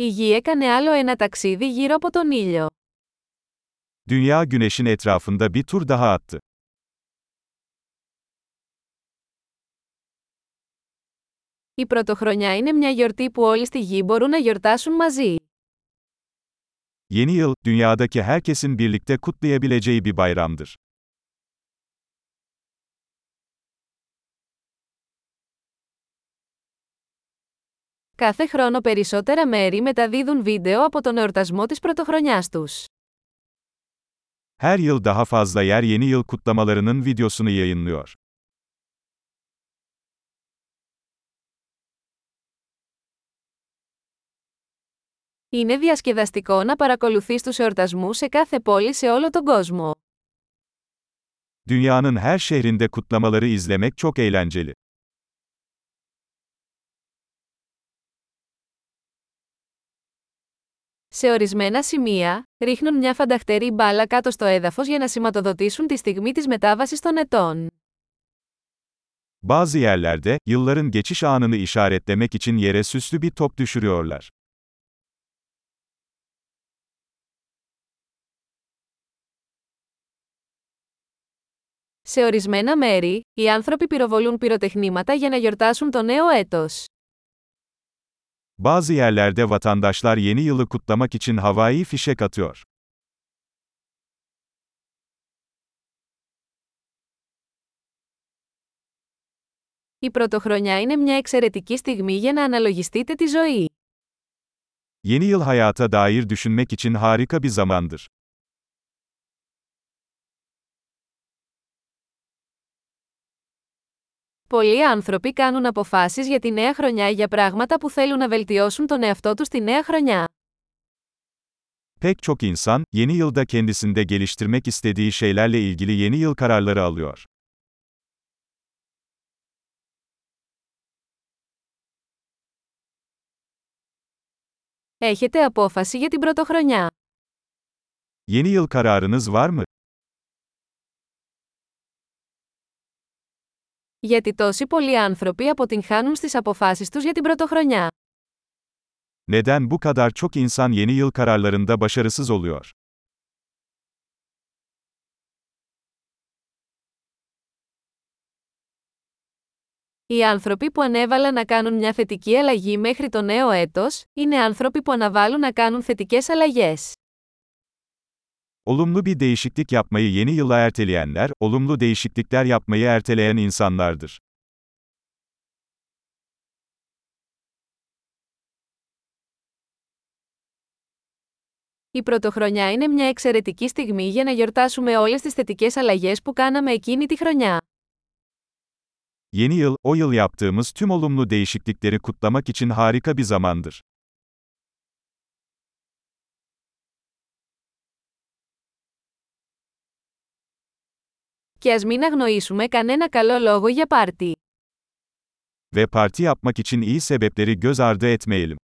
Η Γη έκανε άλλο ένα ταξίδι γύρω από τον ήλιο. Dünya güneşin etrafında bir tur daha attı. Η Πρωτοχρονιά είναι μια γιορτή που όλοι στη Γη μπορούν να γιορτάσουν μαζί. Yeni yıl, dünyadaki herkesin birlikte kutlayabileceği bir bayramdır. Κάθε χρόνο περισσότερα μέρη μεταδίδουν βίντεο από τον εορτασμό της Πρωτοχρονιάς τους. Her yıl daha fazla yer yeni yıl kutlamalarının videosunu yayınlıyor. Είναι διασκεδαστικό να παρακολουθείς τους εορτασμούς σε κάθε πόλη σε όλο τον κόσμο. Dünyanın her şehrinde kutlamaları izlemek çok eğlenceli. Σε ορισμένα σημεία, ρίχνουν μια φανταχτερή μπάλα κάτω στο έδαφος για να σηματοδοτήσουν τη στιγμή της μετάβασης των ετών. Bazı yerlerde, yılların geçiş anını işaretlemek için yere süslü bir top düşürüyorlar. Σε ορισμένα μέρη, οι άνθρωποι πυροβολούν πυροτεχνήματα για να γιορτάσουν το νέο έτος. Bazı yerlerde vatandaşlar yeni yılı kutlamak için havai fişek atıyor. Η πρωτοχρονιά είναι μια εξαιρετική στιγμή για να αναλογιστείτε τη ζωή. Yeni yıl hayata dair düşünmek için harika bir zamandır. Πολλοί άνθρωποι κάνουν αποφάσεις για τη νέα χρονιά για πράγματα που θέλουν να βελτιώσουν τον εαυτό τους τη νέα χρονιά. Pek çok insan, yeni yılda kendisinde geliştirmek istediği şeylerle ilgili yeni yıl kararları alıyor. Έχετε απόφαση για την πρωτοχρονιά. Yeni yıl kararınız var mı? Γιατί τόσοι πολλοί άνθρωποι αποτυγχάνουν στις αποφάσεις τους για την πρωτοχρονιά. Neden bu kadar çok insan yeni yıl kararlarında başarısız oluyor? Οι άνθρωποι που ανέβαλαν να κάνουν μια θετική αλλαγή μέχρι το νέο έτος, είναι άνθρωποι που αναβάλουν να κάνουν θετικές αλλαγές. Olumlu bir değişiklik yapmayı yeni yıla erteleyenler, olumlu değişiklikler yapmayı erteleyen insanlardır. Η πρωτοχρονιά είναι μια εξαιρετική στιγμή για να γιορτάσουμε όλες τις θετικές αλλαγές που κάναμε εκείνη τη χρονιά. Yeni yıl, o yıl yaptığımız tüm olumlu değişiklikleri kutlamak için harika bir zamandır. Και ας μην αγνοήσουμε κανένα καλό λόγο για πάρτι. Ve parti yapmak için iyi sebepleri göz ardı etmeyelim.